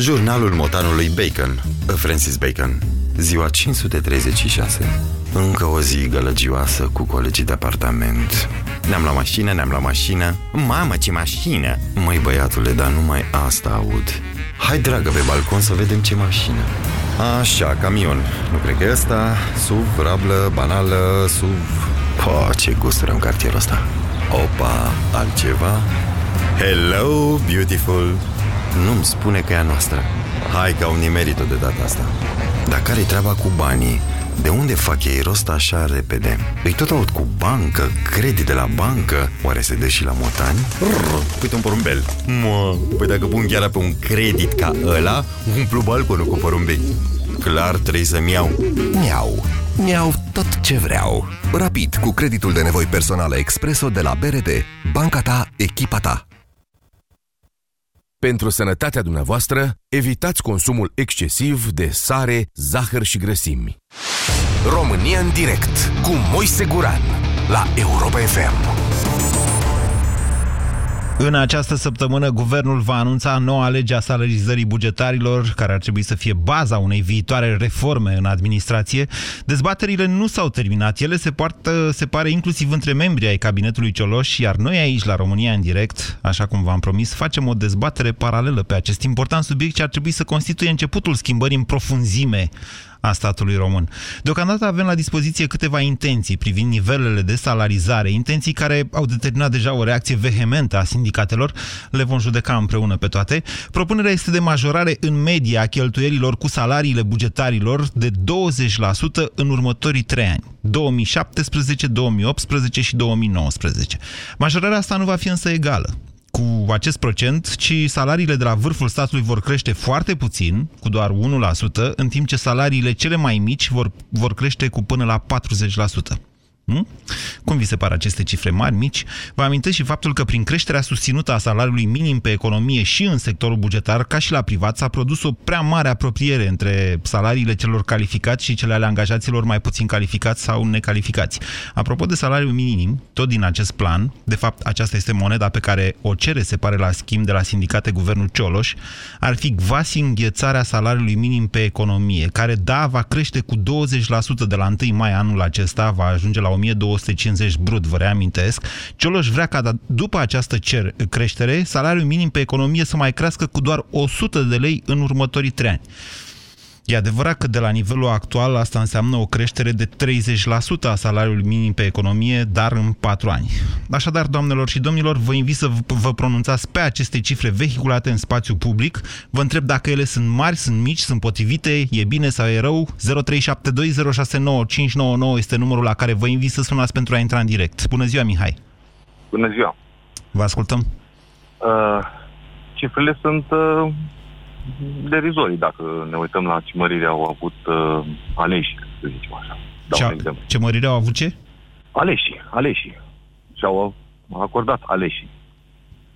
Jurnalul motanului Bacon, Francis Bacon, ziua 536. Încă o zi gălăgioasă cu colegii de apartament. Ne-am luat mașină, ne-am luat mașină. Mamă, ce mașină! Măi, băiatule, dar numai asta aud. Hai, dragă, pe balcon să vedem ce mașină. Așa, camion. Nu cred că e ăsta. SUV, rablă, banală, SUV... Po, ce gusturi am cartierul ăsta. Opa, altceva? Hello, beautiful! Nu-mi spune că e a noastră. Hai că au nimerit-o de data asta. Dar care-i treaba cu banii? De unde fac ei rost așa repede? Îi tot aud cu bancă, credit de la bancă Oare se dă și la motani? Rrr, uite un porumbel Mă, păi dacă pun chiar pe un credit ca ăla Umplu balconul cu porumbei Clar trebuie să-mi iau Miau Miau tot ce vreau Rapid, cu creditul de nevoi personale Expreso de la BRD Banca ta, echipa ta pentru sănătatea dumneavoastră, evitați consumul excesiv de sare, zahăr și grăsimi. România în direct cu Moise Guran la Europa FM. În această săptămână, guvernul va anunța noua lege a salarizării bugetarilor, care ar trebui să fie baza unei viitoare reforme în administrație. Dezbaterile nu s-au terminat. Ele se poartă, se pare, inclusiv între membrii ai cabinetului Cioloș, iar noi aici, la România în direct, așa cum v-am promis, facem o dezbatere paralelă pe acest important subiect ce ar trebui să constituie începutul schimbării în profunzime a statului român. Deocamdată avem la dispoziție câteva intenții privind nivelele de salarizare, intenții care au determinat deja o reacție vehementă a sindicatelor, le vom judeca împreună pe toate. Propunerea este de majorare în media a cheltuielilor cu salariile bugetarilor de 20% în următorii trei ani, 2017, 2018 și 2019. Majorarea asta nu va fi însă egală cu acest procent, ci salariile de la vârful statului vor crește foarte puțin, cu doar 1%, în timp ce salariile cele mai mici vor, vor crește cu până la 40%. Nu? Cum vi se par aceste cifre mari, mici? Vă amintesc și faptul că prin creșterea susținută a salariului minim pe economie și în sectorul bugetar, ca și la privat, s-a produs o prea mare apropiere între salariile celor calificați și cele ale angajaților mai puțin calificați sau necalificați. Apropo de salariul minim, tot din acest plan, de fapt aceasta este moneda pe care o cere, se pare, la schimb de la sindicate guvernul Cioloș, ar fi quasi înghețarea salariului minim pe economie, care, da, va crește cu 20% de la 1 mai anul acesta, va ajunge la 1250 brut, vă reamintesc. Cioloș vrea ca după această cer creștere, salariul minim pe economie să mai crească cu doar 100 de lei în următorii trei ani. E adevărat că de la nivelul actual asta înseamnă o creștere de 30% a salariului minim pe economie, dar în 4 ani. Așadar, doamnelor și domnilor, vă invit să vă pronunțați pe aceste cifre vehiculate în spațiu public. Vă întreb dacă ele sunt mari, sunt mici, sunt potrivite, e bine sau e rău. 0372069599 este numărul la care vă invit să sunați pentru a intra în direct. Bună ziua, Mihai! Bună ziua! Vă ascultăm! Uh, cifrele sunt uh derizorii, dacă ne uităm la ce mărire au avut uh, aleși, să zicem așa. Dau ce, ce mărire au avut ce? Aleșii, aleșii. Și-au acordat aleșii.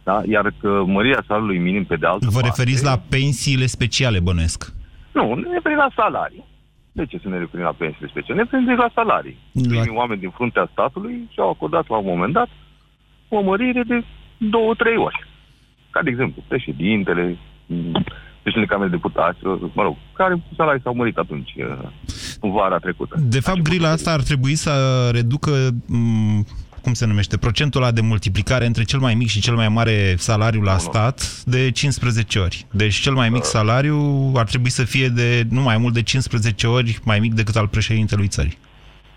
Da? Iar că mărirea salariului minim pe de altă Vă parte... referiți la pensiile speciale, bănuiesc? Nu, ne referim la salarii. De ce să ne referim la pensiile speciale? Ne referim la salarii. La... Primii oameni din fruntea statului și-au acordat la un moment dat o mărire de două-trei ori. Ca de exemplu, președintele, președintele Camerei Deputaților, mă rog, care salarii s-au mărit atunci, uh, în vara trecută. De fapt, grila asta ar trebui să reducă cum se numește, procentul ăla de multiplicare între cel mai mic și cel mai mare salariu la stat de 15 ori. Deci cel mai mic uh. salariu ar trebui să fie de nu mai mult de 15 ori mai mic decât al președintelui țării.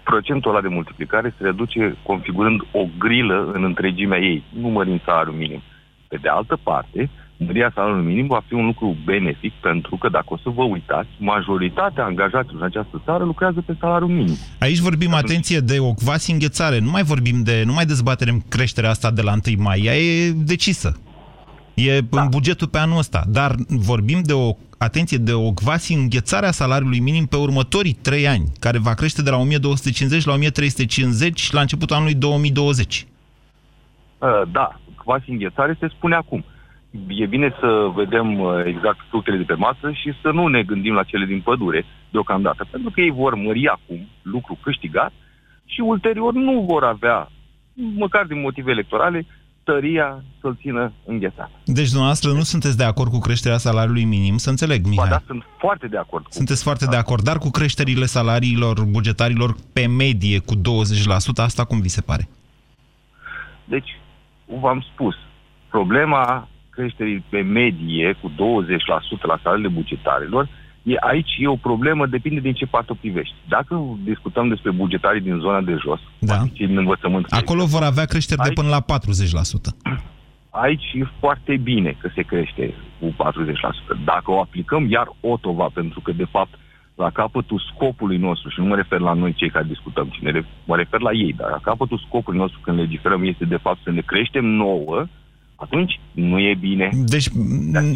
Procentul ăla de multiplicare se reduce configurând o grilă în întregimea ei, numărind salariul minim. Pe de altă parte, mărirea salariului minim va fi un lucru benefic pentru că, dacă o să vă uitați, majoritatea angajaților în această țară lucrează pe salariul minim. Aici vorbim, Atunci... atenție, de o quasi înghețare. Nu mai vorbim de, nu mai dezbatem creșterea asta de la 1 mai. Ea e decisă. E da. în bugetul pe anul ăsta. Dar vorbim de o, atenție, de o quasi înghețare a salariului minim pe următorii trei ani, care va crește de la 1250 la 1350 la începutul anului 2020. Uh, da, quasi înghețare se spune acum. E bine să vedem uh, exact fructele de pe masă și să nu ne gândim la cele din pădure deocamdată, pentru că ei vor mări acum lucru câștigat și ulterior nu vor avea, măcar din motive electorale, tăria să-l țină înghețat. Deci dumneavoastră nu sunteți de acord cu creșterea salariului minim, să înțeleg, Mihai. Ba da, sunt foarte de acord. Cu sunteți foarte de acord, dar cu creșterile salariilor bugetarilor pe medie cu 20%, asta cum vi se pare? Deci, v-am spus, problema creșterii pe medie cu 20% la salariile bugetarilor E, aici e o problemă, depinde din ce parte o privești. Dacă discutăm despre bugetarii din zona de jos, da. cei din învățământ... Acolo vor avea creșteri aici, de până la 40%. Aici e foarte bine că se crește cu 40%. Dacă o aplicăm iar otova, pentru că, de fapt, la capătul scopului nostru, și nu mă refer la noi cei care discutăm, ci ne, mă refer la ei, dar la capătul scopului nostru când legiferăm este, de fapt, să ne creștem nouă, atunci nu e bine. Deci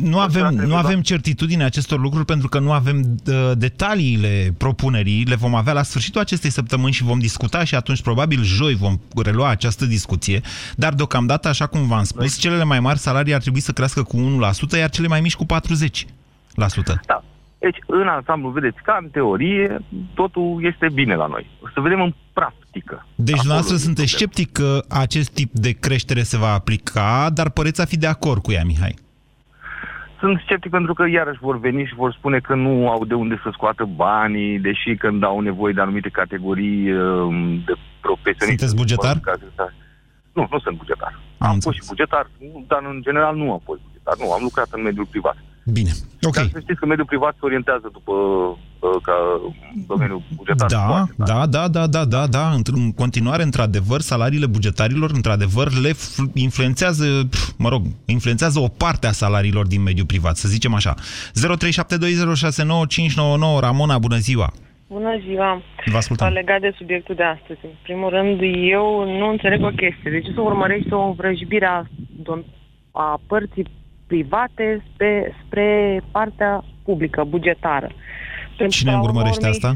nu avem, nu avem certitudine acestor lucruri pentru că nu avem uh, detaliile propunerii, le vom avea la sfârșitul acestei săptămâni și vom discuta și atunci probabil joi vom relua această discuție, dar deocamdată, așa cum v-am spus, cele mai mari salarii ar trebui să crească cu 1%, iar cele mai mici cu 40%. Da. Deci, în ansamblu, vedeți, ca în teorie, totul este bine la noi. O să vedem în practică. Deci, dumneavoastră sunteți sceptic că acest tip de creștere se va aplica, dar păreți a fi de acord cu ea, Mihai. Sunt sceptic pentru că iarăși vor veni și vor spune că nu au de unde să scoată banii, deși când au nevoie de anumite categorii um, de profesioniști. Sunteți bugetar? Nu, nu sunt bugetar. Am, am fost și bugetar, dar în general nu am fost bugetar. Nu, am lucrat în mediul privat. Bine, ok. Dar să știți că mediul privat se orientează după uh, ca domeniul bugetar. Da, da, da, da, da, da, da. În continuare, într-adevăr, salariile bugetarilor, într-adevăr, le influențează, mă rog, influențează o parte a salariilor din mediul privat, să zicem așa. 0372069599 Ramona, bună ziua! Bună ziua! Vă ascultăm. Legat de subiectul de astăzi. În primul rând, eu nu înțeleg o chestie. De ce să urmărești o învrăjbire a, a părții private spre, spre partea publică, bugetară. Cine urmărește urmei, asta?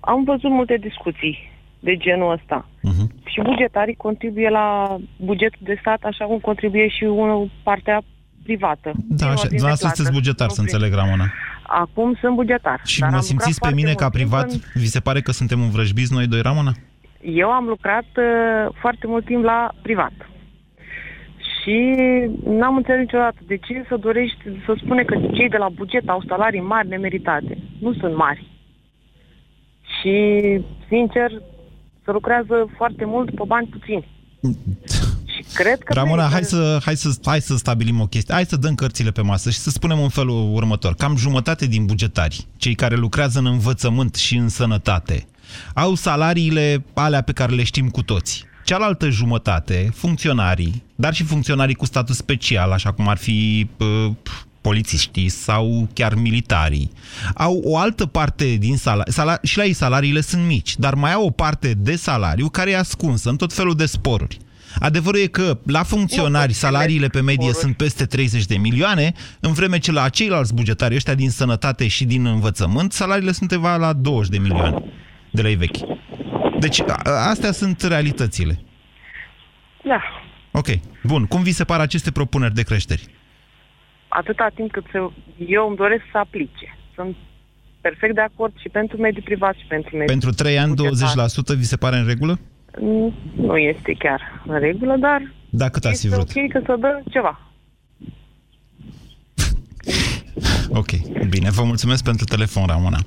Am văzut multe discuții de genul ăsta. Uh-huh. Și bugetarii contribuie la bugetul de stat așa cum contribuie și unul partea privată. Da, așa, dumneavoastră sunteți bugetar, să înțeleg, Ramona. Acum sunt bugetar. Și mă simțiți pe mine ca privat? În... Vi se pare că suntem învrăjbiți noi doi, Ramona? Eu am lucrat uh, foarte mult timp la privat. Și n-am înțeles niciodată de ce să dorești să spune că cei de la buget au salarii mari nemeritate. Nu sunt mari. Și, sincer, se lucrează foarte mult pe bani puțini. Și cred că... Ramona, hai să, hai, să, hai să stabilim o chestie. Hai să dăm cărțile pe masă și să spunem în felul următor. Cam jumătate din bugetari, cei care lucrează în învățământ și în sănătate, au salariile alea pe care le știm cu toți cealaltă jumătate, funcționarii, dar și funcționarii cu statut special, așa cum ar fi uh, polițiștii sau chiar militarii, au o altă parte din salariu, sala, și la ei salariile sunt mici, dar mai au o parte de salariu care e ascunsă în tot felul de sporuri. Adevărul e că la funcționari salariile pe medie sunt peste 30 de milioane, în vreme ce la ceilalți bugetari, ăștia din sănătate și din învățământ, salariile sunt undeva la 20 de milioane de lei vechi. Deci, astea sunt realitățile. Da. Ok. Bun. Cum vi se par aceste propuneri de creșteri? Atâta timp cât se, eu îmi doresc să aplice. Sunt perfect de acord și pentru mediul privat și pentru mediul Pentru 3 ani, bugetar. 20% vi se pare în regulă? Nu este chiar în regulă, dar da, cât ați este vrut? ok că să dă ceva. Ok, bine, vă mulțumesc pentru telefon, Ramona. 0372069599.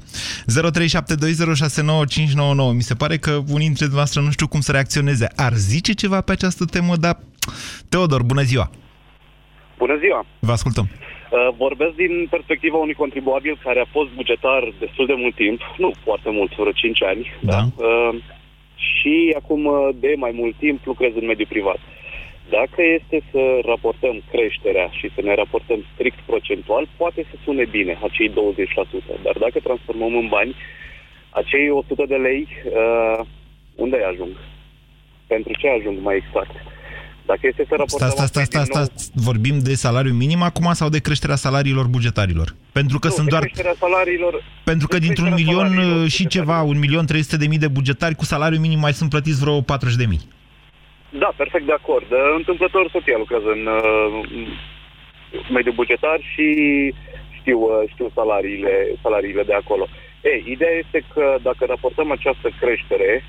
Mi se pare că unii dintre dumneavoastră nu știu cum să reacționeze. Ar zice ceva pe această temă, dar... Teodor, bună ziua! Bună ziua! Vă ascultăm. Uh, vorbesc din perspectiva unui contribuabil care a fost bugetar destul de mult timp, nu foarte mult, vreo 5 ani, da. da? Uh, și acum uh, de mai mult timp lucrez în mediul privat. Uh, dacă este să raportăm creșterea și să ne raportăm strict procentual, poate să sune bine acei 20%, dar dacă transformăm în bani, acei 100 de lei, uh, unde ajung? Pentru ce ajung mai exact? Dacă este să raportăm... Sta, sta, sta, sta, sta, vorbim de salariu minim acum sau de creșterea salariilor bugetarilor? Pentru că nu, sunt doar... creșterea salariilor... Pentru că dintr-un milion uh, și ceva, un milion 300 de mii de bugetari cu salariu minim mai sunt plătiți vreo 40 de mii. Da, perfect de acord. Întâmplător soția lucrează în uh, mediul bugetar și știu, uh, știu salariile, salariile de acolo. Ei, ideea este că dacă raportăm această creștere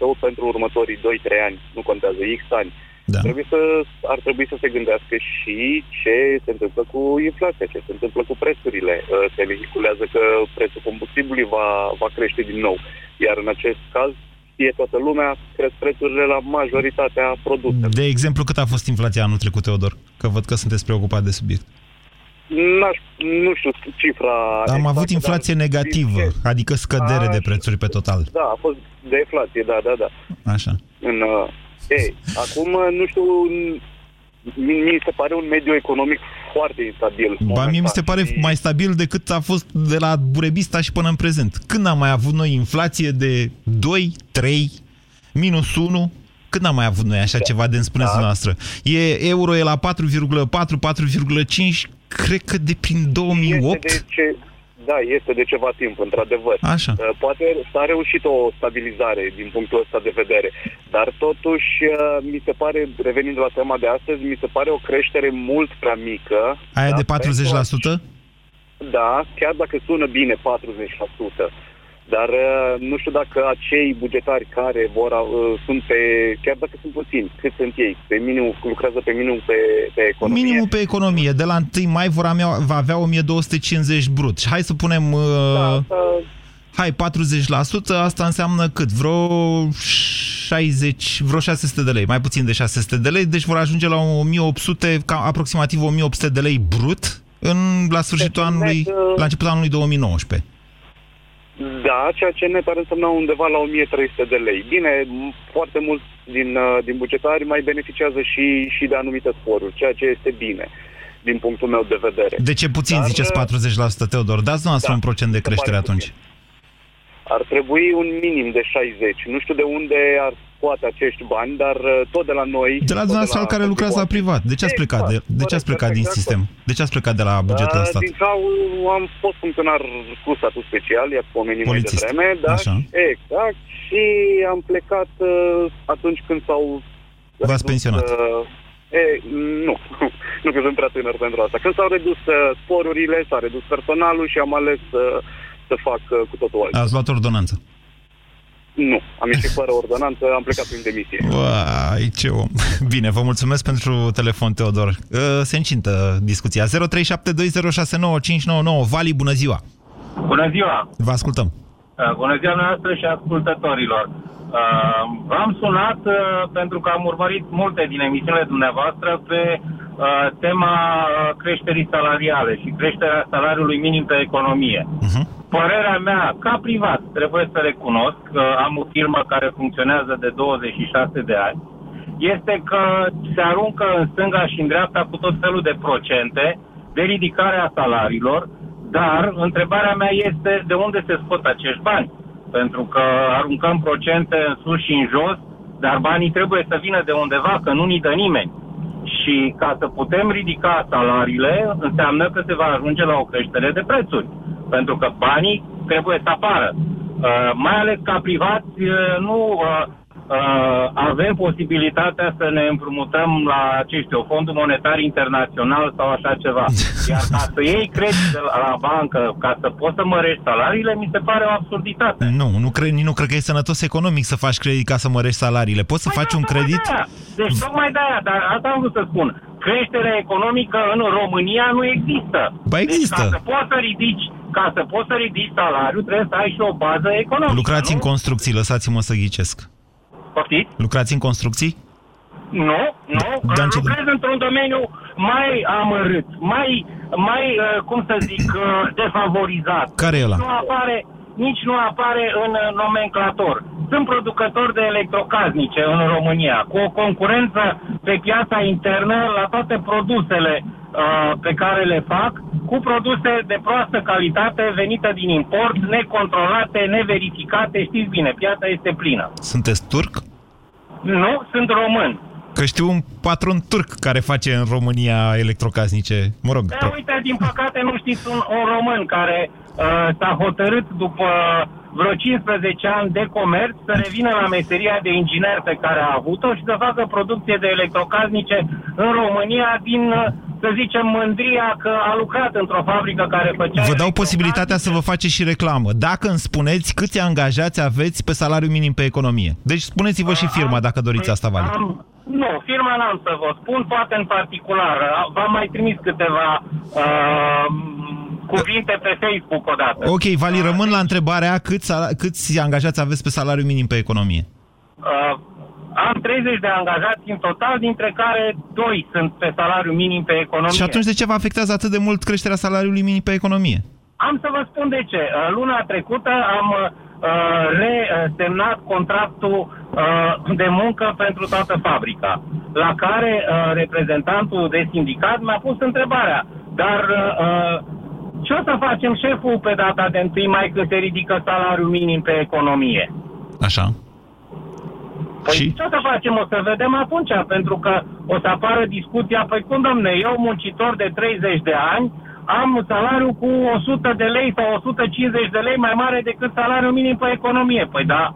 uh, pentru următorii 2-3 ani, nu contează X ani, da. trebuie să, ar trebui să se gândească și ce se întâmplă cu inflația, ce se întâmplă cu prețurile. Uh, se vehiculează că prețul combustibilului va, va crește din nou. Iar în acest caz, știe toată lumea, cresc prețurile la majoritatea produselor. De exemplu, cât a fost inflația anul trecut, Teodor? Că văd că sunteți preocupat de subiect. N-aș, nu știu cifra Am exact, avut inflație negativă, din... adică scădere a, de prețuri pe total. Da, a fost deflație, da, da, da. Așa. În, uh, ei, acum, nu știu, mi se pare un mediu economic foarte instabil. Ba, mie mi se pare și... mai stabil decât a fost de la Burebista și până în prezent. Când am mai avut noi inflație de 2, 3, minus 1? Când am mai avut noi așa da. ceva de spuneți da. noastră? E, euro e la 4,4, 4,5, cred că de prin 2008. Este de ce, da, este de ceva timp, într-adevăr. Așa. Uh, poate s-a reușit o stabilizare din punctul ăsta de vedere, dar totuși uh, mi se pare, revenind la tema de astăzi, mi se pare o creștere mult prea mică. Aia da, de 40%? Da, chiar dacă sună bine 40%. Dar uh, nu știu dacă acei bugetari care vor, uh, sunt pe, chiar dacă sunt puțini, cât sunt ei, pe minim, lucrează pe minimum pe, pe economie. Minimul pe economie. De la 1 mai vor avea, va avea 1250 brut. Și hai să punem... Uh, da, da. Hai, 40%, asta înseamnă cât? Vreo 60, vreo 600 de lei, mai puțin de 600 de lei, deci vor ajunge la 1800, ca aproximativ 1800 de lei brut în, la sfârșitul deci, anului, la începutul anului 2019. Da, ceea ce net ar însemna undeva la 1300 de lei. Bine, foarte mulți din, uh, din bugetari mai beneficiază și, și de anumite sporuri, ceea ce este bine din punctul meu de vedere. De ce puțin Dar, ziceți 40%, Teodor? Dați noastră da, un procent de creștere atunci. Puțin. Ar trebui un minim de 60. Nu știu de unde ar scoate acești bani, dar uh, tot de la noi... De la dumneavoastră care lucrați la privat. De ce ați plecat, de, de ce ați plecat din sistem? De ce ați plecat de la bugetul ăsta? Din cau am fost funcționar cu statut special, i-ați pomenit mai devreme, da? Așa. Exact. Și am plecat uh, atunci când s-au... V-ați pensionat? Uh, e, nu, nu că sunt prea tânăr pentru asta. Când s-au redus uh, sporurile, s-a redus personalul și am ales uh, să fac uh, cu totul altceva. Ați luat ordonanță? Nu, am ieșit fără ordonanță, am plecat prin demisie. Uai, ce om. Bine, vă mulțumesc pentru telefon, Teodor. Uh, se încintă discuția. 0372069599. Vali, bună ziua! Bună ziua! Vă ascultăm! Uh, bună ziua noastră și ascultătorilor! V-am sunat pentru că am urmărit multe din emisiunile dumneavoastră pe tema creșterii salariale și creșterea salariului minim pe economie. Uh-huh. Părerea mea, ca privat, trebuie să recunosc că am o firmă care funcționează de 26 de ani, este că se aruncă în stânga și în dreapta cu tot felul de procente de ridicare a salariilor, dar întrebarea mea este de unde se scot acești bani. Pentru că aruncăm procente în sus și în jos, dar banii trebuie să vină de undeva, că nu ni dă nimeni. Și ca să putem ridica salariile, înseamnă că se va ajunge la o creștere de prețuri pentru că banii trebuie să apară. Uh, mai ales ca privați, uh, nu uh, uh, avem posibilitatea să ne împrumutăm la, ce știu, Fondul Monetar Internațional sau așa ceva. Iar ca să iei credit de la bancă, ca să poți să mărești salariile, mi se pare o absurditate. Nu, nu cred, nu cred că e sănătos economic să faci credit ca să mărești salariile. Poți să păi faci da, un credit? De deci tocmai de aia, dar asta am vrut să spun. Creșterea economică în România nu există. Ba există. Deci, ca să poți să ridici ca să poți să ridici salariul, trebuie să ai și o bază economică. Lucrați nu? în construcții, lăsați-mă să ghicesc. Poftiți? Lucrați în construcții? Nu, nu. Da, lucrez într-un domeniu mai amărât, mai, mai uh, cum să zic, uh, defavorizat. Care e ăla? Nu apare, nici nu apare în uh, nomenclator. Sunt producători de electrocasnice în România, cu o concurență pe piața internă la toate produsele uh, pe care le fac, cu produse de proastă calitate venite din import, necontrolate, neverificate. Știți bine, piața este plină. Sunteți turc? Nu, sunt român. Că știu un patron turc care face în România electrocasnice. Mă rog. Da, uite, din păcate nu știți un, un român care uh, s-a hotărât după vreo 15 ani de comerț să revină la meseria de inginer pe care a avut-o și să facă producție de electrocasnice în România din, uh, să zicem, mândria că a lucrat într-o fabrică care făcea... Vă dau posibilitatea să vă faceți și reclamă. Dacă îmi spuneți câți angajați aveți pe salariu minim pe economie. Deci spuneți-vă și firma dacă doriți asta, Vali. Am, nu, firma n-am să vă spun, poate în particular. V-am mai trimis câteva uh, cuvinte pe Facebook odată. Ok, Vali, rămân la întrebarea câți, câți angajați aveți pe salariu minim pe economie? Uh, am 30 de angajați în total, dintre care 2 sunt pe salariu minim pe economie. Și atunci de ce vă afectează atât de mult creșterea salariului minim pe economie? Am să vă spun de ce. Uh, luna trecută am uh, resemnat contractul uh, de muncă pentru toată fabrica, la care uh, reprezentantul de sindicat mi-a pus întrebarea, dar uh, ce o să facem șeful pe data de 1 mai când se ridică salariul minim pe economie? Așa. Păi și? ce o să facem? O să vedem atunci, pentru că o să apară discuția, păi cum domne, eu muncitor de 30 de ani, am salariu cu 100 de lei sau 150 de lei mai mare decât salariul minim pe economie. Păi da.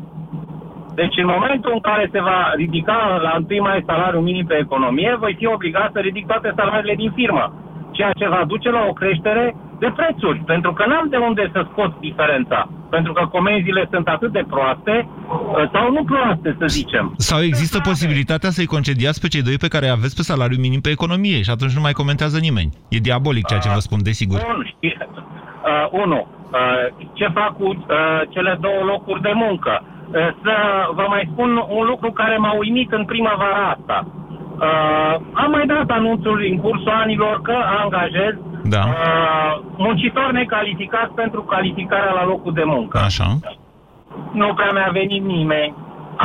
Deci în momentul în care se va ridica la 1 mai salariul minim pe economie, voi fi obligat să ridic toate salariile din firmă. Ceea ce va duce la o creștere de prețuri, pentru că n-am de unde să scot diferența. Pentru că comenzile sunt atât de proaste, ă, sau nu proaste, să zicem. Sau există posibilitatea să-i concediați pe cei doi pe care aveți pe salariu minim pe economie și atunci nu mai comentează nimeni. E diabolic ceea ce vă spun, desigur. Bun, uh, unu, uh, ce fac cu uh, cele două locuri de muncă? Uh, să vă mai spun un lucru care m-a uimit în primăvara asta. Uh, am mai dat anunțul în cursul anilor că angajez da. uh, muncitori necalificați pentru calificarea la locul de muncă. Așa. Nu prea mi-a venit nimeni.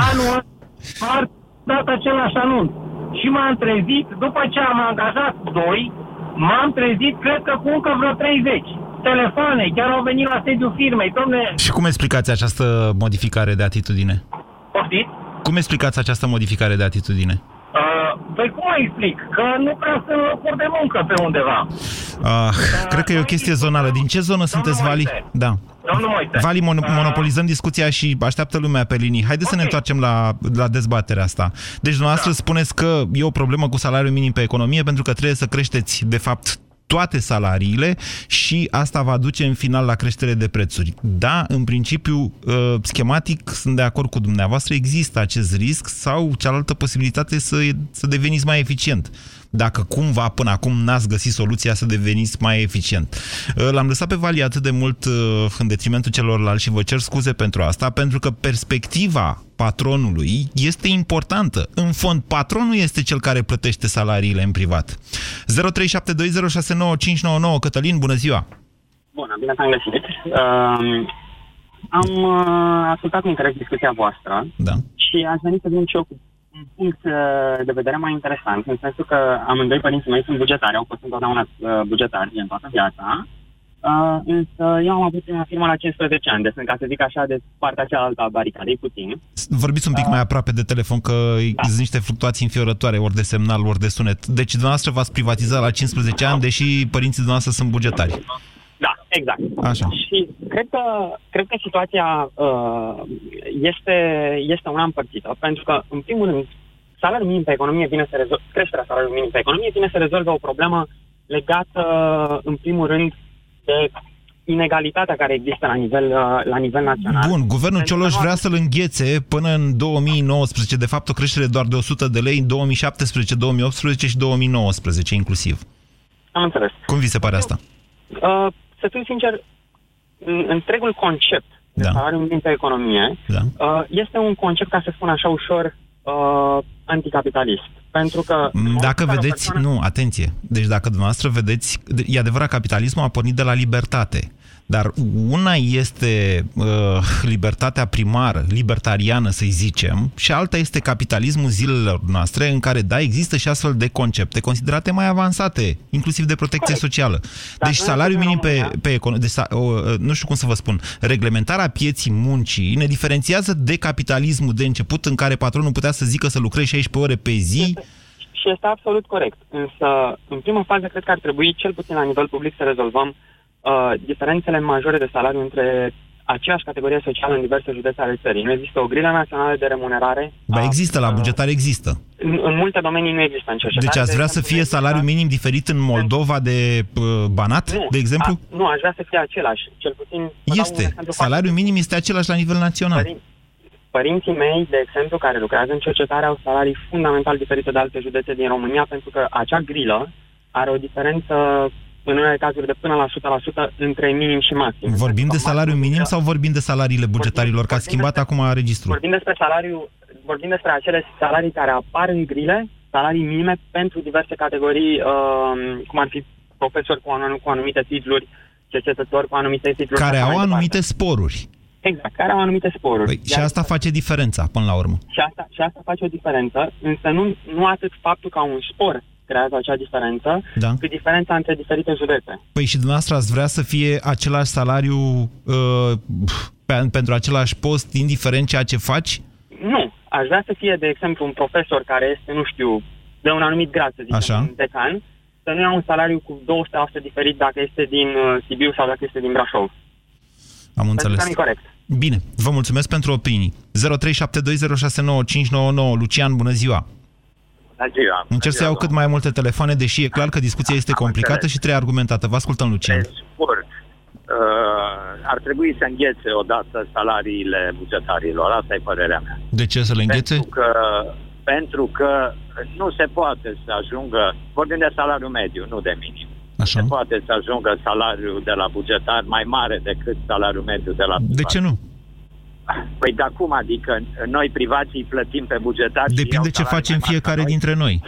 Anul a dat același anunț. Și m-am trezit, după ce am angajat doi, m-am trezit, cred că cu încă vreo 30 telefoane, chiar au venit la sediul firmei. Domne... Și cum explicați această modificare de atitudine? Poftit? Cum explicați această modificare de atitudine? Uh, păi cum mai explic? Că nu prea sunt locuri de muncă pe undeva. Uh, uh, cred că e o chestie zonală. Din ce zonă sunteți, Vali? Da. Domnul Moise. Vali, mon- uh, monopolizăm discuția și așteaptă lumea pe linii. Haideți okay. să ne întoarcem la, la dezbaterea asta. Deci, dumneavoastră da. spuneți că e o problemă cu salariul minim pe economie pentru că trebuie să creșteți, de fapt, toate salariile și asta va duce în final la creștere de prețuri. Da, în principiu, uh, schematic, sunt de acord cu dumneavoastră, există acest risc sau cealaltă posibilitate să, să deveniți mai eficient dacă cumva până acum n-ați găsit soluția să deveniți mai eficient. Uh, l-am lăsat pe Vali atât de mult uh, în detrimentul celorlalți și vă cer scuze pentru asta, pentru că perspectiva patronului este importantă. În fond, patronul este cel care plătește salariile în privat. 0372069599 Cătălin, bună ziua! Bună, bine am găsit. Uh, am uh, ascultat cu interes discuția voastră da. și aș veni să vin și eu cu un punct uh, de vedere mai interesant, în sensul că amândoi părinții mei sunt bugetari, au fost întotdeauna uh, bugetari în toată viața, Uh, însă eu am avut una firmă la 15 ani, deci ca să zic așa, de partea cealaltă a baricadei puțin. Vorbiți un pic uh, mai aproape de telefon, că da. sunt niște fluctuații înfiorătoare, ori de semnal, ori de sunet. Deci dumneavoastră v-ați privatizat la 15 ani, deși părinții dumneavoastră sunt bugetari. Da, exact. Așa. Și cred că, cred că situația uh, este, este una împărțită, pentru că, în primul rând, salariul minim pe economie vine să rezolve, creșterea salariului minim pe economie vine să rezolve o problemă legată, în primul rând, de inegalitatea care există la nivel, uh, la nivel național. Bun, guvernul Cioloș vrea să-l înghețe până în 2019, de fapt o creștere doar de 100 de lei în 2017, 2018 și 2019 inclusiv. Am înțeles. Cum vi se pare asta? Uh, să fiu sincer, întregul concept de da. salariu minim pe economie da. uh, este un concept, ca să spun așa ușor, uh, anticapitalist. Pentru că... Mm, dacă vedeți... Persoană... Nu, atenție. Deci dacă dumneavoastră vedeți... E adevărat, capitalismul a pornit de la libertate. Dar una este uh, libertatea primară, libertariană să-i zicem, și alta este capitalismul zilelor noastre în care, da, există și astfel de concepte considerate mai avansate, inclusiv de protecție Corect. socială. Dar deci salariul minim pe, pe economie, deci, uh, nu știu cum să vă spun, reglementarea pieții muncii ne diferențiază de capitalismul de început în care patronul putea să zică să lucrezi 16 ore pe zi, este și este absolut corect. Însă, în prima fază, cred că ar trebui, cel puțin la nivel public, să rezolvăm uh, diferențele majore de salariu între aceeași categorie socială în diverse județe ale țării. Nu există o grilă națională de remunerare. Ba a, există, la bugetar există. În, în multe domenii nu există în cercetare. Deci ați vrea să fie salariu minim diferit în Moldova de uh, Banat, nu, de exemplu? A, nu, aș vrea să fie același. Cel puțin... Este. Salariul minim este același la nivel național. Părin, Părinții mei, de exemplu, care lucrează în cercetare, au salarii fundamental diferite de alte județe din România, pentru că acea grilă are o diferență în unele cazuri de până la 100% între minim și maxim. Vorbim de salariu minim sau vorbim de salariile bugetarilor? Că a schimbat despre, acum registrul. Vorbim despre salariu, vorbim despre acele salarii care apar în grile, salarii minime pentru diverse categorii, uh, cum ar fi profesori cu, anum- cu anumite titluri, cercetători cu anumite titluri. Care au anumite sporuri. Exact, care au anumite sporuri. Păi, și asta face diferența, până la urmă. Și asta, și asta face o diferență, însă nu, nu atât faptul că un spor creează acea diferență, da. cât diferența între diferite județe. Păi și dumneavoastră ați vrea să fie același salariu uh, pe, pentru același post, indiferent ceea ce faci? Nu. Aș vrea să fie, de exemplu, un profesor care este, nu știu, de un anumit grad, să zicem, Așa. un decan, să nu ia un salariu cu 200% diferit dacă este din uh, Sibiu sau dacă este din Brașov. Am înțeles. Pentru corect. Bine, vă mulțumesc pentru opinii. 0372069599 Lucian, bună ziua! Bună ziua! Încerc să iau cât mai multe telefoane, deși e clar că discuția este complicată și trebuie argumentată. Vă ascultăm, Lucian. Pe scurt, uh, ar trebui să înghețe odată salariile bugetarilor. Asta e părerea mea. De ce să le înghețe? Pentru că, pentru că nu se poate să ajungă, vorbim de salariu mediu, nu de minim. Așa. Se poate să ajungă salariul de la bugetar mai mare decât salariul mediu de la privat. De ce nu? Păi de acum, adică noi privații plătim pe bugetar Depinde ce facem fiecare noi, dintre noi.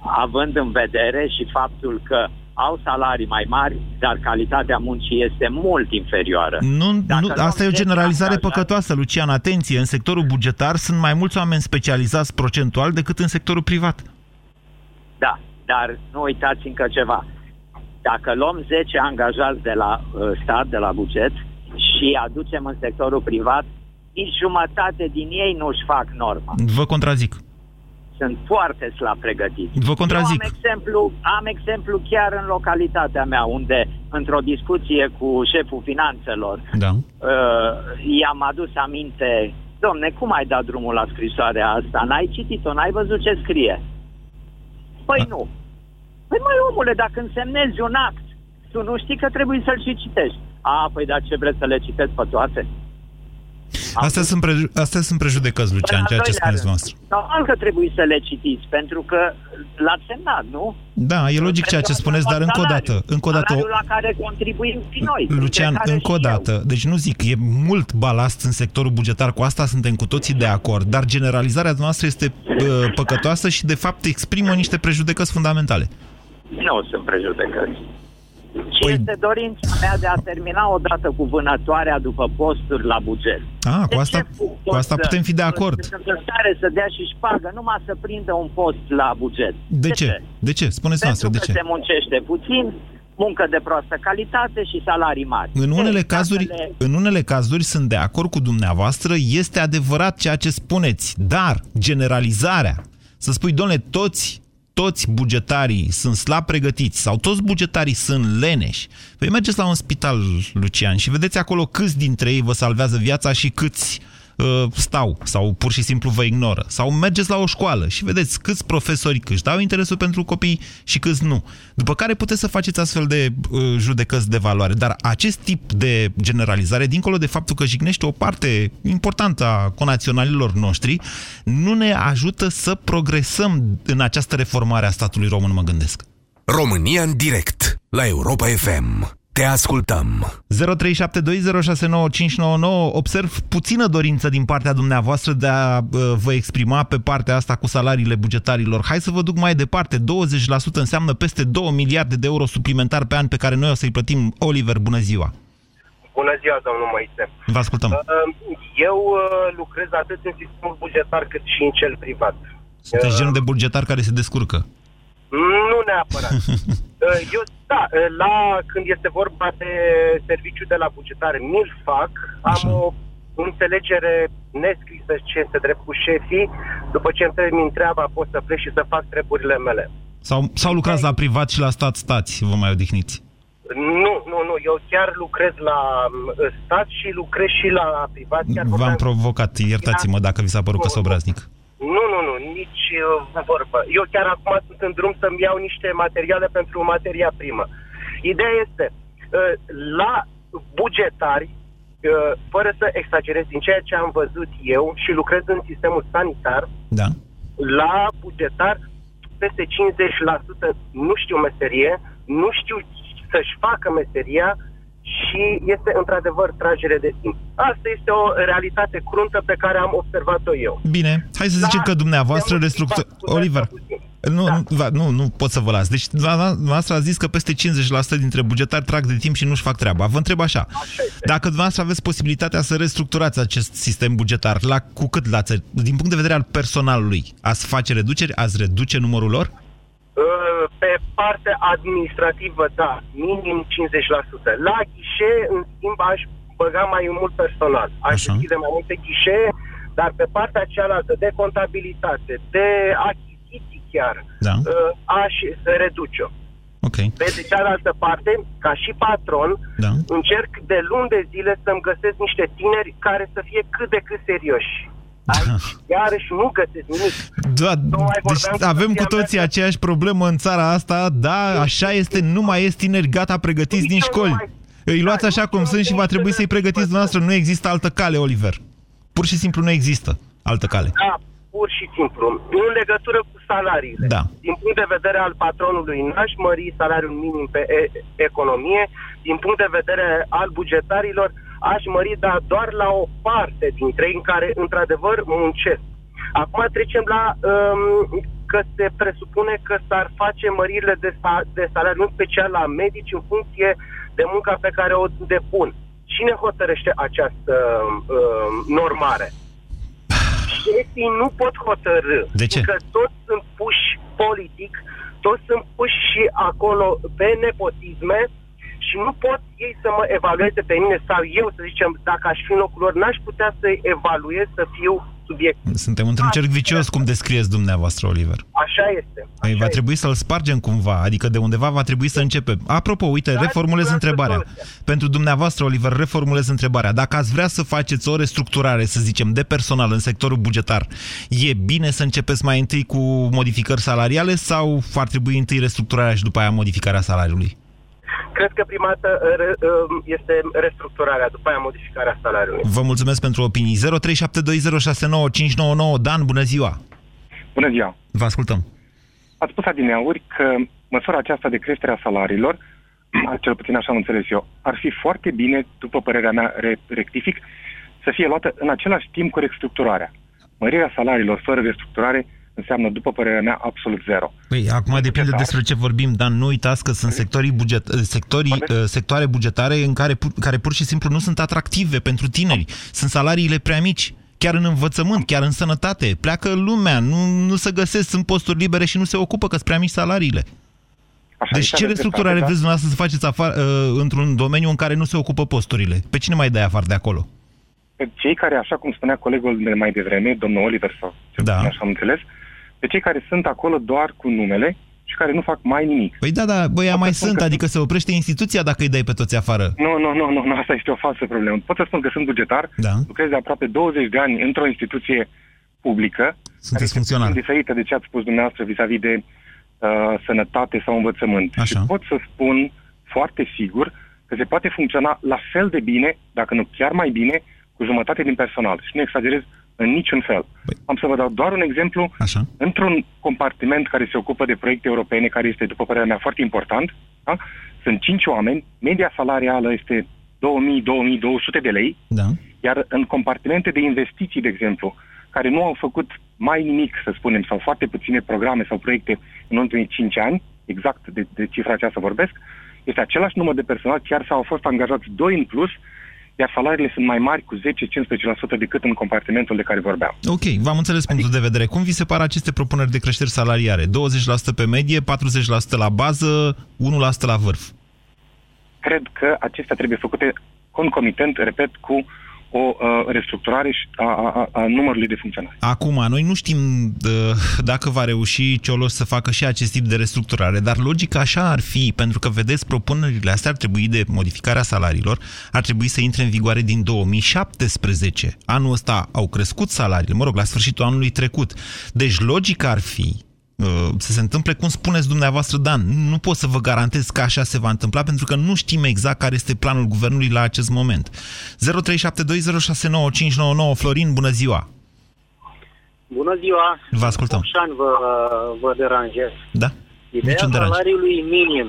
Având în vedere și faptul că au salarii mai mari, dar calitatea muncii este mult inferioară. Nu, nu asta e o generalizare angajat, păcătoasă, Lucian. Atenție, în sectorul bugetar sunt mai mulți oameni specializați procentual decât în sectorul privat. Da, dar nu uitați încă ceva. Dacă luăm 10 angajați de la uh, stat, de la buget, și aducem în sectorul privat, nici jumătate din ei nu își fac norma. Vă contrazic. Sunt foarte slab pregătiți. Vă contrazic. Eu am exemplu, am exemplu chiar în localitatea mea, unde, într-o discuție cu șeful finanțelor, da. uh, i-am adus aminte, domne, cum ai dat drumul la scrisoarea asta? N-ai citit-o, n-ai văzut ce scrie? Păi A. nu. Păi mai omule, dacă însemnezi un act, tu nu știi că trebuie să-l și citești. A, păi dar ce vreți să le citesc pe toate? Astea sunt, preju- astea sunt prejudecăți, Lucian, ceea ce spuneți noastră. Sau că trebuie să le citiți, pentru că l-ați semnat, nu? Da, e logic ceea ce spuneți, dar încă o dată... Încă o dată la care contribuim și noi. Lucian, încă o dată, eu. deci nu zic, e mult balast în sectorul bugetar, cu asta suntem cu toții de acord, dar generalizarea noastră este uh, păcătoasă și de fapt exprimă niște prejudecăți fundamentale. Nu sunt prejudecăți. Și păi... este dorința mea de a termina odată cu vânătoarea după posturi la buget. Ah, cu asta, cu asta putem fi de acord. Sunt în stare să dea și șpagă numai să prindă un post la buget. De, de ce? ce? De ce? Spuneți noastră, de ce? se muncește puțin, muncă de proastă calitate și salarii mari. În unele, cazuri, le... în unele cazuri sunt de acord cu dumneavoastră, este adevărat ceea ce spuneți, dar generalizarea, să spui, domnule, toți toți bugetarii sunt slab pregătiți sau toți bugetarii sunt leneși, păi mergeți la un spital, Lucian, și vedeți acolo câți dintre ei vă salvează viața și câți uh, uh, stau sau pur și simplu vă ignoră. Sau mergeți la o școală și vedeți câți profesori își dau interesul pentru copii și câți nu. După care puteți să faceți astfel de uh, judecăți de valoare. Dar acest tip de generalizare, dincolo de faptul că jignește o parte importantă a conaționalilor noștri, nu ne ajută să progresăm în această reformare a statului român, mă gândesc. România în direct la Europa FM. Te ascultăm. 0372069599. Observ puțină dorință din partea dumneavoastră de a uh, vă exprima pe partea asta cu salariile bugetarilor. Hai să vă duc mai departe. 20% înseamnă peste 2 miliarde de euro suplimentar pe an pe care noi o să-i plătim. Oliver, bună ziua! Bună ziua, domnul Moise. Vă ascultăm. Uh, eu uh, lucrez atât în sistemul bugetar cât și în cel privat. Sunteți genul de bugetar care se descurcă. Nu neapărat. Eu, da, la, când este vorba de serviciu de la bugetare, mi-l fac, am o înțelegere nescrisă ce este drept cu șefii, după ce îmi termin treaba pot să plec și să fac treburile mele. Sau, sau lucrați la privat și la stat stați, vă mai odihniți? Nu, nu, nu. Eu chiar lucrez la stat și lucrez și la privat. V-am provocat, iertați-mă dacă vi s-a părut că sobraznic. Nu, nu, nu, nici uh, vorbă. Eu chiar acum sunt în drum să-mi iau niște materiale pentru materia primă. Ideea este, uh, la bugetari, uh, fără să exagerez din ceea ce am văzut eu și lucrez în sistemul sanitar, da. la bugetar peste 50% nu știu meserie, nu știu să-și facă meseria și este într-adevăr tragere de timp. Asta este o realitate cruntă pe care am observat-o eu. Bine, hai să zicem da, că dumneavoastră restructură... Oliver, nu, da. nu, nu pot să vă las. Deci, dumneavoastră a zis că peste 50% dintre bugetari trag de timp și nu-și fac treaba. Vă întreb așa. așa dacă dumneavoastră aveți posibilitatea să restructurați acest sistem bugetar, la cu cât la țări, din punct de vedere al personalului, ați face reduceri? Ați reduce numărul lor? Pe partea administrativă, da, minim 50%. La ghișe, în schimb, aș băga mai mult personal. Aș Așa. deschide mai multe ghișe, dar pe partea cealaltă de contabilitate, de achiziții chiar, da. Uh, aș reduce-o. Okay. Pe de cealaltă parte, ca și patron, da. încerc de luni de zile să-mi găsesc niște tineri care să fie cât de cât serioși. Aici, iarăși nu găsesc nimic. Da, deci avem cu toții aceeași problemă în țara asta, da, așa este, nu mai este tineri gata pregătiți din școli. Îi luați așa cum sunt și va trebui să-i pregătiți dumneavoastră. Nu există altă cale, Oliver. Pur și simplu nu există altă cale. Da, pur și simplu. În legătură cu salariile. Da. Din punct de vedere al patronului, n-aș mări salariul minim pe e- economie. Din punct de vedere al bugetarilor, aș mări, dar doar la o parte dintre ei în care, într-adevăr, muncesc. Acum trecem la um, că se presupune că s-ar face măririle de, sa- de salariu, în special la medici, în funcție de munca pe care o depun. Cine hotărăște această uh, normare? Șefii nu pot hotărâ. De ce? Că toți sunt puși politic, toți sunt puși și acolo pe nepotisme și nu pot ei să mă evalueze pe mine sau eu, să zicem, dacă aș fi în locul lor, n-aș putea să-i evaluez să fiu subiect. Suntem într-un cerc vicios, cum descrieți dumneavoastră, Oliver. Așa este. Așa păi va este. trebui să-l spargem cumva, adică de undeva va trebui să începem. Apropo, uite, da, reformulez întrebarea. Pentru dumneavoastră, Oliver, reformulez întrebarea. Dacă ați vrea să faceți o restructurare, să zicem, de personal în sectorul bugetar, e bine să începeți mai întâi cu modificări salariale sau ar trebui întâi restructurarea și după aia modificarea salariului? Cred că prima dată uh, um, este restructurarea, după aia modificarea salariului. Vă mulțumesc pentru opinii. 0372069599 Dan, bună ziua! Bună ziua! Vă ascultăm. Ați spus adineauri că măsura aceasta de creștere a salariilor, cel puțin așa am înțeles eu, ar fi foarte bine, după părerea mea, rectific, să fie luată în același timp cu restructurarea. Mărirea salariilor fără restructurare înseamnă, după părerea mea, absolut zero. Păi, acum depinde despre ce vorbim, dar nu uitați că sunt sectorii buget, sectorii, uh, sectoare bugetare în care, care pur și simplu nu sunt atractive pentru tineri. Sunt salariile prea mici. Chiar în învățământ, chiar în sănătate. Pleacă lumea, nu, nu se găsesc, sunt posturi libere și nu se ocupă, că sunt prea mici salariile. Așa deci ce restructurare vreți dumneavoastră să faceți afară, uh, într-un domeniu în care nu se ocupă posturile? Pe cine mai dai afară de acolo? Pe cei care, așa cum spunea colegul de mai devreme, domnul Oliver, sau ce da. așa am înțeles, uh, pe cei care sunt acolo doar cu numele și care nu fac mai nimic. Păi da, da, băi, mai sunt, adică se oprește instituția dacă îi dai pe toți afară. Nu, nu, nu, nu, nu asta este o falsă problemă. Pot să spun că sunt bugetar, da. lucrez de aproape 20 de ani într-o instituție publică, Sunteți funcțional. diferită de ce ați spus dumneavoastră vis-a-vis de uh, sănătate sau învățământ. Așa. Și pot să spun foarte sigur că se poate funcționa la fel de bine, dacă nu chiar mai bine, cu jumătate din personal. Și nu exagerez în niciun fel. Păi. Am să vă dau doar un exemplu. Așa. Într-un compartiment care se ocupă de proiecte europene, care este, după părerea mea, foarte important, da? sunt cinci oameni, media salarială este 2000-2200 de lei, da. iar în compartimente de investiții, de exemplu, care nu au făcut mai nimic, să spunem, sau foarte puține programe sau proiecte în ultimii 5 ani, exact de, de cifra aceasta vorbesc, este același număr de personal, chiar s-au fost angajați doi în plus iar salariile sunt mai mari cu 10-15% decât în compartimentul de care vorbeam. Ok, v-am înțeles adică... punctul de vedere. Cum vi se par aceste propuneri de creșteri salariare? 20% pe medie, 40% la bază, 1% la vârf? Cred că acestea trebuie făcute concomitent, repet, cu o uh, restructurare a, a, a numărului de funcționari. Acum, noi nu știm uh, dacă va reuși Cioloș să facă și acest tip de restructurare, dar logica așa ar fi, pentru că, vedeți, propunerile astea ar trebui de modificarea salariilor, ar trebui să intre în vigoare din 2017. Anul ăsta au crescut salariile, mă rog, la sfârșitul anului trecut. Deci logica ar fi Uh, să se întâmple cum spuneți dumneavoastră, Dan. Nu pot să vă garantez că așa se va întâmpla, pentru că nu știm exact care este planul guvernului la acest moment. 0372069599 Florin, bună ziua! Bună ziua! Vă ascultăm. Șan vă, vă deranjez. Da. Ideea salariului minim,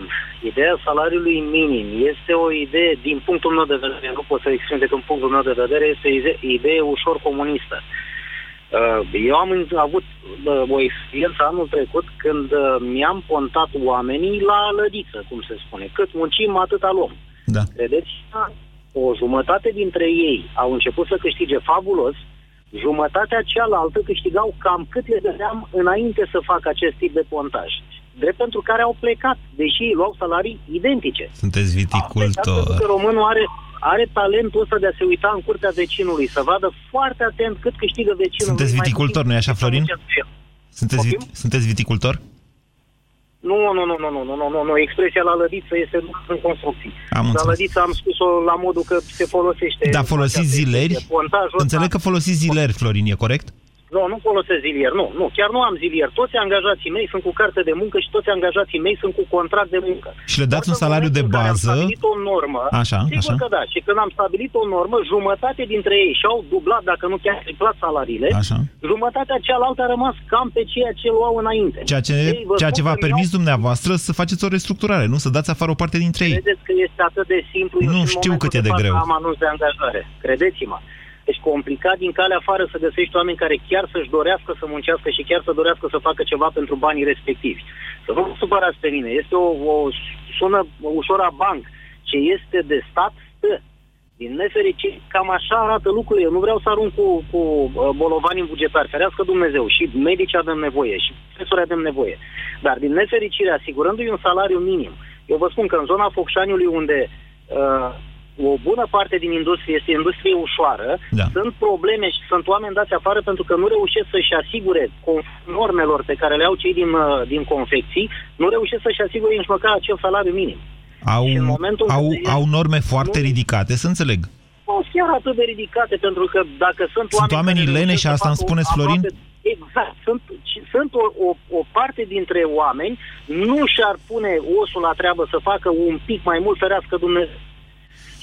ideea salariului minim este o idee, din punctul meu de vedere, nu pot să exprim decât punctul meu de vedere, este o idee, idee ușor comunistă. Uh, eu am avut uh, o experiență anul trecut când uh, mi-am pontat oamenii la lădiță, cum se spune. Cât muncim, atâta luăm. Da. Credeți? O jumătate dintre ei au început să câștige fabulos, jumătatea cealaltă câștigau cam cât le dădeam înainte să facă acest tip de pontaj. Drept pentru care au plecat, deși luau salarii identice. Sunteți viticultor. Pentru că românul are are talentul ăsta de a se uita în curtea vecinului, să vadă foarte atent cât câștigă vecinul. Sunteți viticultor, nu-i așa, Florin? Sunteți, vit sunteți viticultor? Nu, nu, nu, nu, nu, nu, nu, nu, expresia la lădiță este în construcții. Am la lădiță am spus-o la modul că se folosește. Da, folosiți zileri? Înțeleg da. că folosiți zileri, Florin, e corect? Nu, nu folosesc zilier, nu, nu, chiar nu am zilier. Toți angajații mei sunt cu carte de muncă și toți angajații mei sunt cu contract de muncă. Și le dați un salariu de bază? Am stabilit o normă, așa, sigur așa. că da, și când am stabilit o normă, jumătate dintre ei și-au dublat, dacă nu chiar triplat salariile, așa. jumătatea cealaltă a rămas cam pe ceea ce luau înainte. Ceea ce, ei, ceea ce v-a permis iau... dumneavoastră să faceți o restructurare, nu? Să dați afară o parte dintre ei. Credeți că este atât de simplu? Nu știu cât e de greu. Am anunț de angajare, credeți-mă. Deci complicat din calea afară să găsești oameni care chiar să-și dorească să muncească și chiar să dorească să facă ceva pentru banii respectivi. Să nu supărați pe mine. Este o, o sună ușor a banc. Ce este de stat, stă. Din nefericire, cam așa arată lucrurile. Eu nu vreau să arunc cu, cu uh, bolovani bugetari. Ferească Dumnezeu. Și medici avem nevoie, și profesori avem nevoie. Dar din nefericire, asigurându-i un salariu minim, eu vă spun că în zona Focșaniului, unde uh, o bună parte din industrie este industrie ușoară, da. sunt probleme și sunt oameni dați afară pentru că nu reușesc să-și asigure normelor pe care le au cei din, uh, din confecții, nu reușesc să-și asigure nici măcar acel salariu minim. Au, au, au norme foarte nu, ridicate, să înțeleg. Nu chiar atât de ridicate, pentru că dacă sunt, sunt oameni... Sunt oamenii și asta îmi spuneți, Florin? Exact. Sunt, sunt o, o, o parte dintre oameni nu și-ar pune osul la treabă să facă un pic mai mult, ferească Dumnezeu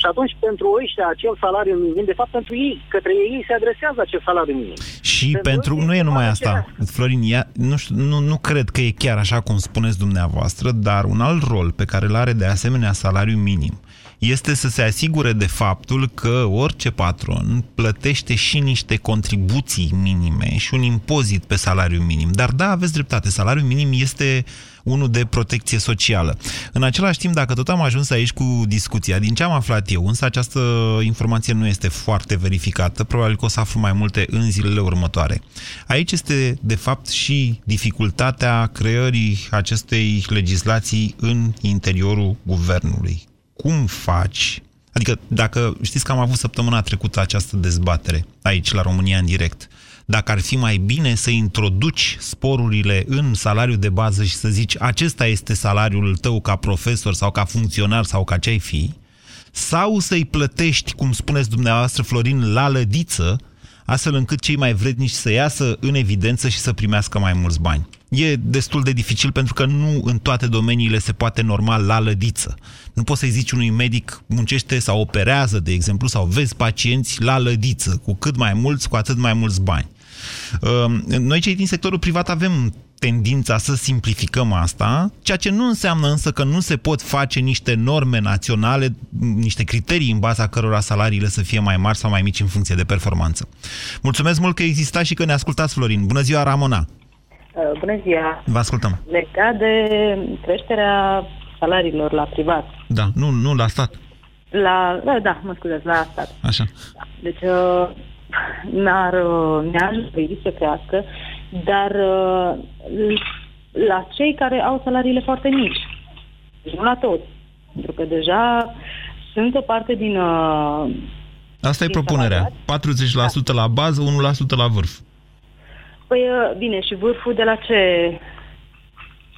și atunci, pentru ăștia, acel salariu minim, de fapt, pentru ei, către ei se adresează acel salariu minim. Și pentru, pentru nu e numai asta, Florin, ea, nu, știu, nu, nu cred că e chiar așa cum spuneți dumneavoastră, dar un alt rol pe care îl are de asemenea salariu minim este să se asigure de faptul că orice patron plătește și niște contribuții minime și un impozit pe salariu minim. Dar da, aveți dreptate, salariul minim este unul de protecție socială. În același timp, dacă tot am ajuns aici cu discuția, din ce am aflat eu, însă această informație nu este foarte verificată, probabil că o să aflu mai multe în zilele următoare. Aici este, de fapt, și dificultatea creării acestei legislații în interiorul guvernului. Cum faci? Adică dacă știți că am avut săptămâna trecută această dezbatere aici la România în direct, dacă ar fi mai bine să introduci sporurile în salariul de bază și să zici acesta este salariul tău ca profesor sau ca funcționar sau ca ce ai fi, sau să-i plătești, cum spuneți dumneavoastră, Florin, la lădiță, astfel încât cei mai vrednici să iasă în evidență și să primească mai mulți bani. E destul de dificil pentru că nu în toate domeniile se poate normal la lădiță. Nu poți să-i zici unui medic muncește sau operează, de exemplu, sau vezi pacienți la lădiță, cu cât mai mulți, cu atât mai mulți bani. Ehm, noi cei din sectorul privat avem tendința să simplificăm asta, ceea ce nu înseamnă însă că nu se pot face niște norme naționale, niște criterii în baza cărora salariile să fie mai mari sau mai mici în funcție de performanță. Mulțumesc mult că exista și că ne ascultați, Florin. Bună ziua, Ramona! Uh, bună ziua! Vă ascultăm! Legat de creșterea salariilor la privat. Da, nu, nu la stat. La, da, da, mă scuzați, la stat. Așa. Deci, uh, n-ar, uh, ne-ar trebui să crească, dar uh, la cei care au salariile foarte mici. Deci nu la toți. Pentru că deja sunt o parte din... Uh, Asta e din propunerea. 40% la bază, 1% la vârf. Păi, uh, bine, și vârful de la ce...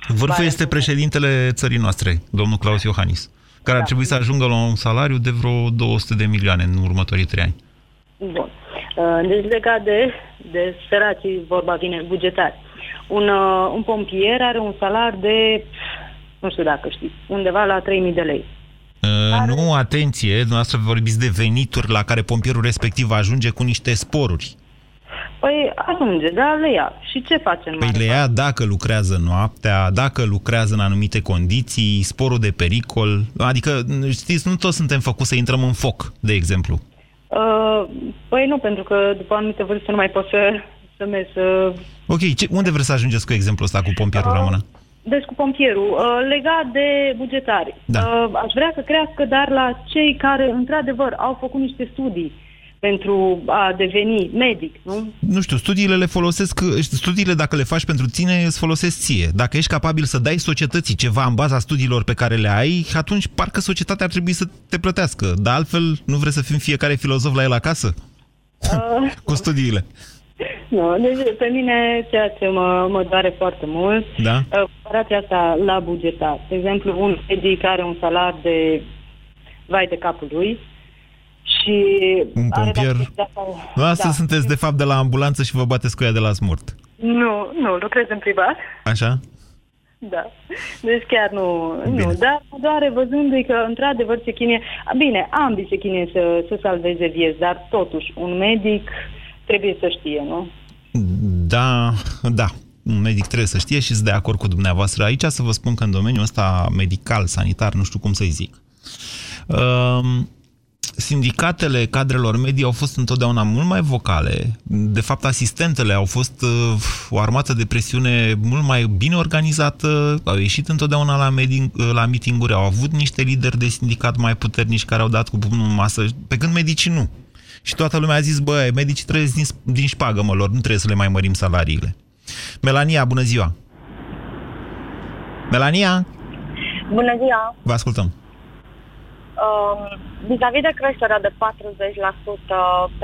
Vârful este președintele țării noastre, domnul Claus Iohannis, care ar Da. trebui să ajungă la un salariu de vreo 200 de milioane în următorii trei ani. Bun. Uh, Deci legat de, de săracii, vorba vine, bugetari. Un, uh, un pompier are un salar de, nu știu dacă știți, undeva la 3.000 de lei. Uh, nu, atenție, dumneavoastră vorbiți de venituri la care pompierul respectiv ajunge cu niște sporuri. Păi ajunge, da, le ia. Și ce facem? Păi le ia dacă lucrează noaptea, dacă lucrează în anumite condiții, sporul de pericol. Adică, știți, nu toți suntem făcuți să intrăm în foc, de exemplu. Uh, păi nu, pentru că după anumite vârste nu mai pot să, să merg să... Ok, ce, unde vreți să ajungeți cu exemplul ăsta cu pompierul la mână? Deci cu pompierul, uh, legat de bugetari. Da. Uh, aș vrea să crească, dar la cei care, într-adevăr, au făcut niște studii pentru a deveni medic, nu? Nu știu, studiile le folosesc, studiile dacă le faci pentru tine îți folosesc ție. Dacă ești capabil să dai societății ceva în baza studiilor pe care le ai, atunci parcă societatea ar trebui să te plătească. Dar altfel, nu vrei să fim fiecare filozof la el acasă? Uh, Cu studiile. nu, deci pe mine ceea ce mă, mă doare foarte mult, Da? uh, comparația asta la bugetar. De exemplu, un medic are un salar de vai de capul lui și... Un are pompier. dacă- Asta da. sunteți de fapt de la ambulanță și vă bateți cu ea de la smurt. Nu, nu, lucrez în privat. Așa? Da. Deci chiar nu, Bine. nu. Dar mă doare văzându-i că într-adevăr se chinie... Bine, ambii se chinie să, să salveze vieți, dar totuși un medic trebuie să știe, nu? Da, da. Un medic trebuie să știe și sunt de acord cu dumneavoastră aici să vă spun că în domeniul ăsta medical, sanitar, nu știu cum să-i zic. Um, sindicatele cadrelor medii au fost întotdeauna mult mai vocale. De fapt, asistentele au fost uh, o armată de presiune mult mai bine organizată, au ieșit întotdeauna la, meeting, la meeting-uri, au avut niște lideri de sindicat mai puternici care au dat cu pumnul în masă, pe când medicii nu. Și toată lumea a zis, bă, medicii trebuie din, din șpagă, mă, lor, nu trebuie să le mai mărim salariile. Melania, bună ziua! Melania, Bună ziua! vă ascultăm. Um, vis-a-vis de creșterea de 40%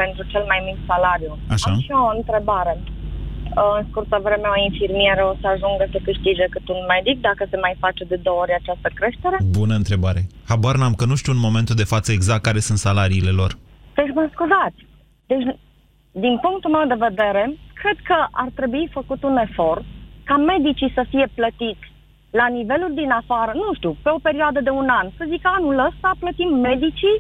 pentru cel mai mic salariu, Așa. am și eu o întrebare. Uh, În scurtă vreme, o infirmieră o să ajungă să câștige cât un medic dacă se mai face de două ori această creștere? Bună întrebare. Habar n-am că nu știu în momentul de față exact care sunt salariile lor. Deci, mă scuzați. Deci, din punctul meu de vedere, cred că ar trebui făcut un efort ca medicii să fie plătiți la nivelul din afară, nu știu, pe o perioadă de un an. Să zic că anul ăsta plătim medicii,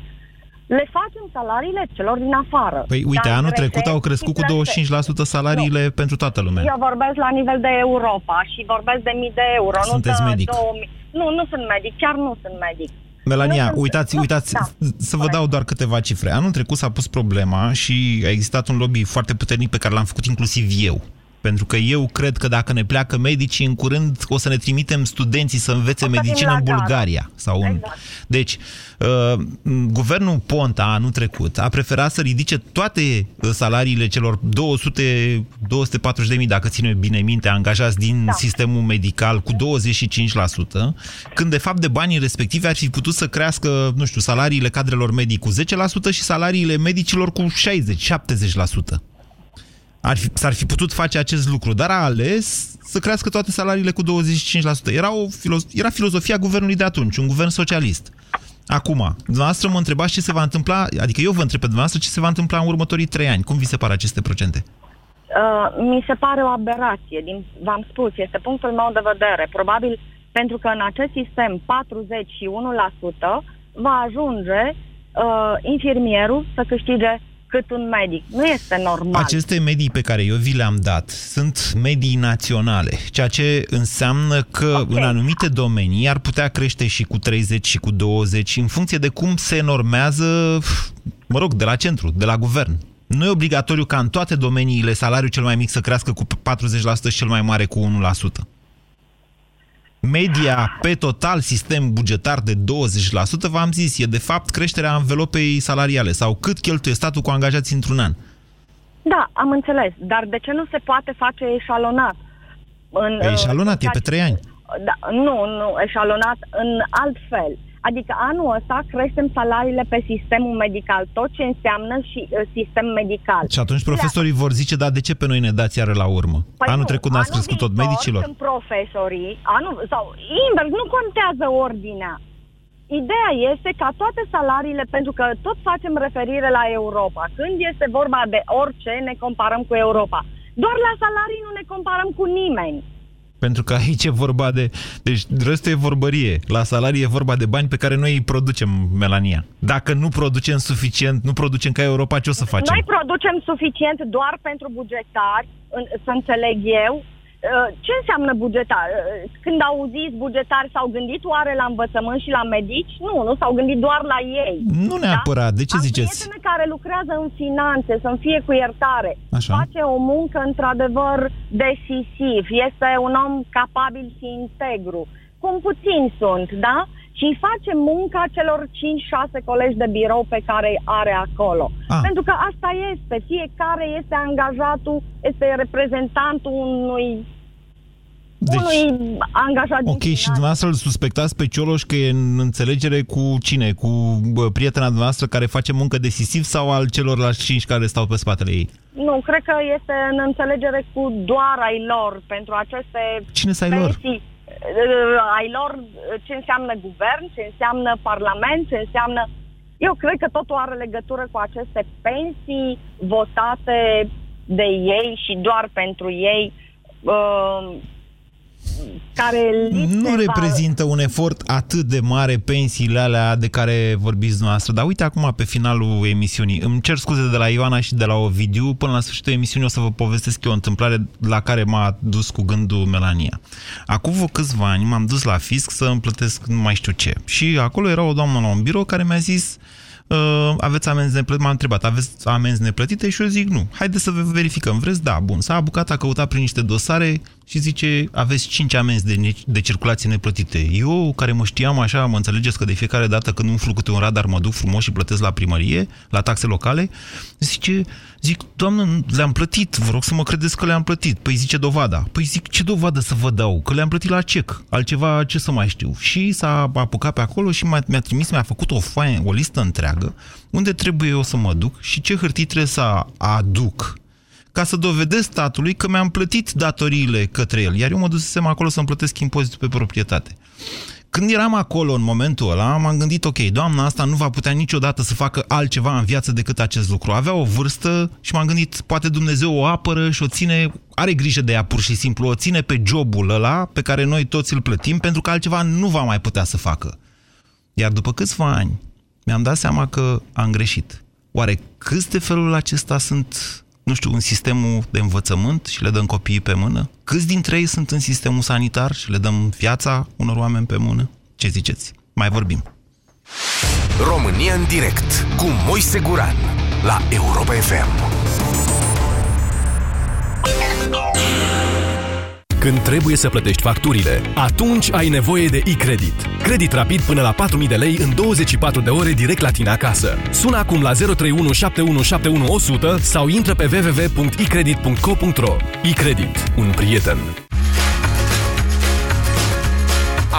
le facem salariile celor din afară. Păi uite, Dar anul greșesc trecut au crescut și cu plătesc. 25% salariile pentru toată lumea. Eu vorbesc la nivel de Europa și vorbesc de mii de euro. Sunteți nu de medic. 2000. Nu, nu sunt medic, chiar nu sunt medic. Melania, Nu sunt- uitați, nu, uitați, da. să vă dau doar câteva cifre. Anul trecut s-a pus problema și a existat un lobby foarte puternic pe care l-am făcut inclusiv eu. Pentru că eu cred că dacă ne pleacă medicii, în curând o să ne trimitem studenții să învețe O să fim medicină la în gară. Bulgaria. Sau în... Exact. Deci, uh, guvernul Ponta anul trecut a preferat să ridice toate uh, salariile celor 200, 240 de mii, dacă ține bine minte, angajați din Da. sistemul medical cu 25%, când de fapt de banii respectivi ar fi putut să crească, nu știu, salariile cadrelor medii cu 10% și salariile medicilor cu 60-70%. Ar fi, s-ar fi putut face acest lucru, dar a ales să crească toate salariile cu 25%. Era, o filo- era filozofia guvernului de atunci, un guvern socialist. Acum, dumneavoastră mă întrebați ce se va întâmpla, adică eu vă întreb pe dumneavoastră ce se va întâmpla în următorii trei ani. Cum vi se par aceste procente? Uh, mi se pare o aberație. Din, v-am spus, este punctul meu de vedere. Probabil pentru că în acest sistem 41% va ajunge uh, infirmierul să câștige cât un medic. Nu este normal. Aceste medii pe care eu vi le-am dat sunt medii naționale, ceea ce înseamnă că okay. în anumite domenii ar putea crește și cu 30 și cu 20 în funcție de cum se normează, mă rog, de la centru, de la guvern. Nu e obligatoriu ca în toate domeniile salariul cel mai mic să crească cu 40% și cel mai mare cu 1%. Media pe total sistem bugetar de 20%, v-am zis, e de fapt creșterea anvelopei salariale sau cât cheltuie statul cu angajați într-un an. Da, am înțeles. Dar de ce nu se poate face eșalonat? În, Pe eșalonat, e pe trei ani. Da, nu, nu, eșalonat în alt fel. Adică anul ăsta creștem salariile pe sistemul medical, tot ce înseamnă și uh, sistem medical. Și atunci profesorii vor zice, da, de ce pe noi ne dați iară la urmă? Păi anul nu, trecut n-ați anul crescut tot viitor medicilor? Sunt profesorii, anul, sau invers, nu contează ordinea. Ideea este ca toate salariile, pentru că tot facem referire la Europa. Când este vorba de orice, ne comparăm cu Europa. Doar la salarii nu ne comparăm cu nimeni. Pentru că aici e vorba de... Deci restul e vorbărie. La salarii e vorba de bani pe care noi îi producem, Melania. Dacă nu producem suficient, nu producem ca Europa, ce o să facem? Noi producem suficient doar pentru bugetari, în- să înțeleg eu. Uh, Ce înseamnă bugetar? Uh, Când auziți bugetari, s-au gândit oare la învățământ și la medici? Nu, nu s-au gândit doar la ei. Nu neapărat. De ce Am ziceți? prietene care lucrează în finanțe, să-mi fie cu iertare. Așa. Face o muncă într-adevăr decisiv. Este un om capabil și integru. Cum puțini sunt, da? Și îi face munca celor 5-6 colegi de birou pe care îi are acolo. Ah. Pentru că asta este. Fiecare este angajatul, este reprezentantul unui, Deci- unui angajat din Ok, și dumneavoastră îl suspectați pe Cioloș că e în înțelegere cu cine? Cu bă, prietena dumneavoastră care face muncă decisiv sau al celorlalți cinci care stau pe spatele ei? Nu, cred că este în înțelegere cu doar ai lor pentru aceste Cine să ai lor? pensii. Uh, ai lor uh, ce înseamnă guvern, ce înseamnă parlament, ce înseamnă... Eu cred că totul are legătură cu aceste pensii votate de ei și doar pentru ei, uh, care li se Nu va- reprezintă un efort atât de mare pensiile alea de care vorbiți dumneavoastră. Dar uite acum pe finalul emisiunii. Îmi cer scuze de la Ioana și de la Ovidiu. Până la sfârșitul emisiunii o să vă povestesc eu o întâmplare la care m-a dus cu gândul Melania. Acum vreo câțiva ani m-am dus la fisc să îmi plătesc nu mai știu ce. Și acolo era o doamnă la un birou care mi-a zis Uh, aveți amenzi neplătite? M-a întrebat, aveți amenzi neplătite? Și eu zic nu. Haideți să verificăm. Vreți? Da, bun. S-a apucat, a căutat prin niște dosare și zice, aveți 5 amenzi de, ne- de circulație neplătite. Eu, care mă știam așa, mă înțelegeți că de fiecare dată când umflu câte un radar, mă duc frumos și plătesc la primărie, la taxe locale, zice, zic, doamnă, le-am plătit, vă rog să mă credeți că le-am plătit. Păi zice dovada. Păi zic, ce dovadă să vă dau? Că le-am plătit la cec. Altceva ce să mai știu. Și s-a apucat pe acolo și mi-a, mi-a trimis, mi-a făcut o foaie, o listă întreagă, unde trebuie eu să mă duc și ce hârtii trebuie să aduc ca să dovedesc statului că mi-am plătit datoriile către el. Iar eu mă dusesem acolo să-mi plătesc impozitul pe proprietate. Când eram acolo în momentul ăla, m-am gândit, ok, doamna asta nu va putea niciodată să facă altceva în viață decât acest lucru. Avea o vârstă și m-am gândit, poate Dumnezeu o apără și o ține, are grijă de ea pur și simplu, o ține pe jobul ăla pe care noi toți îl plătim, pentru că altceva nu va mai putea să facă. Iar după câțiva ani, mi-am dat seama că am greșit. Oare câți de felul acesta sunt, nu știu, în sistemul de învățământ și le dăm copiii pe mână? Câți dintre ei sunt în sistemul sanitar și le dăm viața unor oameni pe mână? Ce ziceți? Mai vorbim. România în direct cu Moise Guran la Europa FM. Când trebuie să plătești facturile, atunci ai nevoie de e-credit. Credit rapid până la 4.000 de lei în 24 de ore direct la tine acasă. Sună acum la 031 7171 100 sau intră pe www.icredit.co.ro E-credit. Un prieten.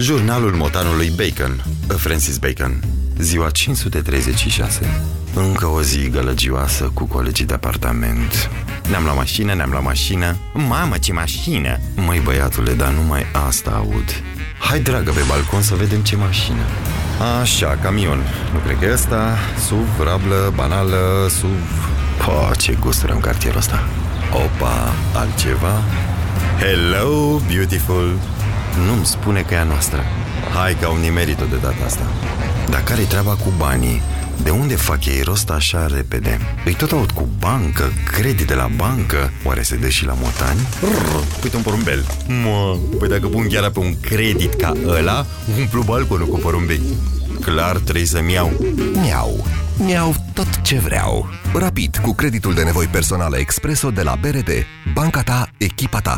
Jurnalul motanului Bacon, Francis Bacon, ziua 536. Încă o zi gălăgioasă cu colegii de apartament. Ne-am luat mașină, ne-am luat mașină. Mamă, ce mașină! Măi, băiatule, dar numai asta aud. Hai, dragă, pe balcon să vedem ce mașină. Așa, camion. Nu cred că e ăsta. SUV, rablă, banală, SUV... Po, ce gusturi am cartierul ăsta. Opa, altceva? Hello, beautiful! Nu-mi spune că e a noastră. Hai că au nimerit-o de data asta. Dar care-i treaba cu banii? De unde fac ei rost așa repede? Îi tot aud cu bancă, credit de la bancă Oare se dă și la motani? Rrr, uite un porumbel Mă, păi dacă pun chiar pe un credit ca ăla Umplu balconul cu porumbei Clar trebuie să-mi iau Miau. Miau tot ce vreau. Rapid, cu creditul de nevoi personale Expreso de la BRD. Banca ta, echipa ta.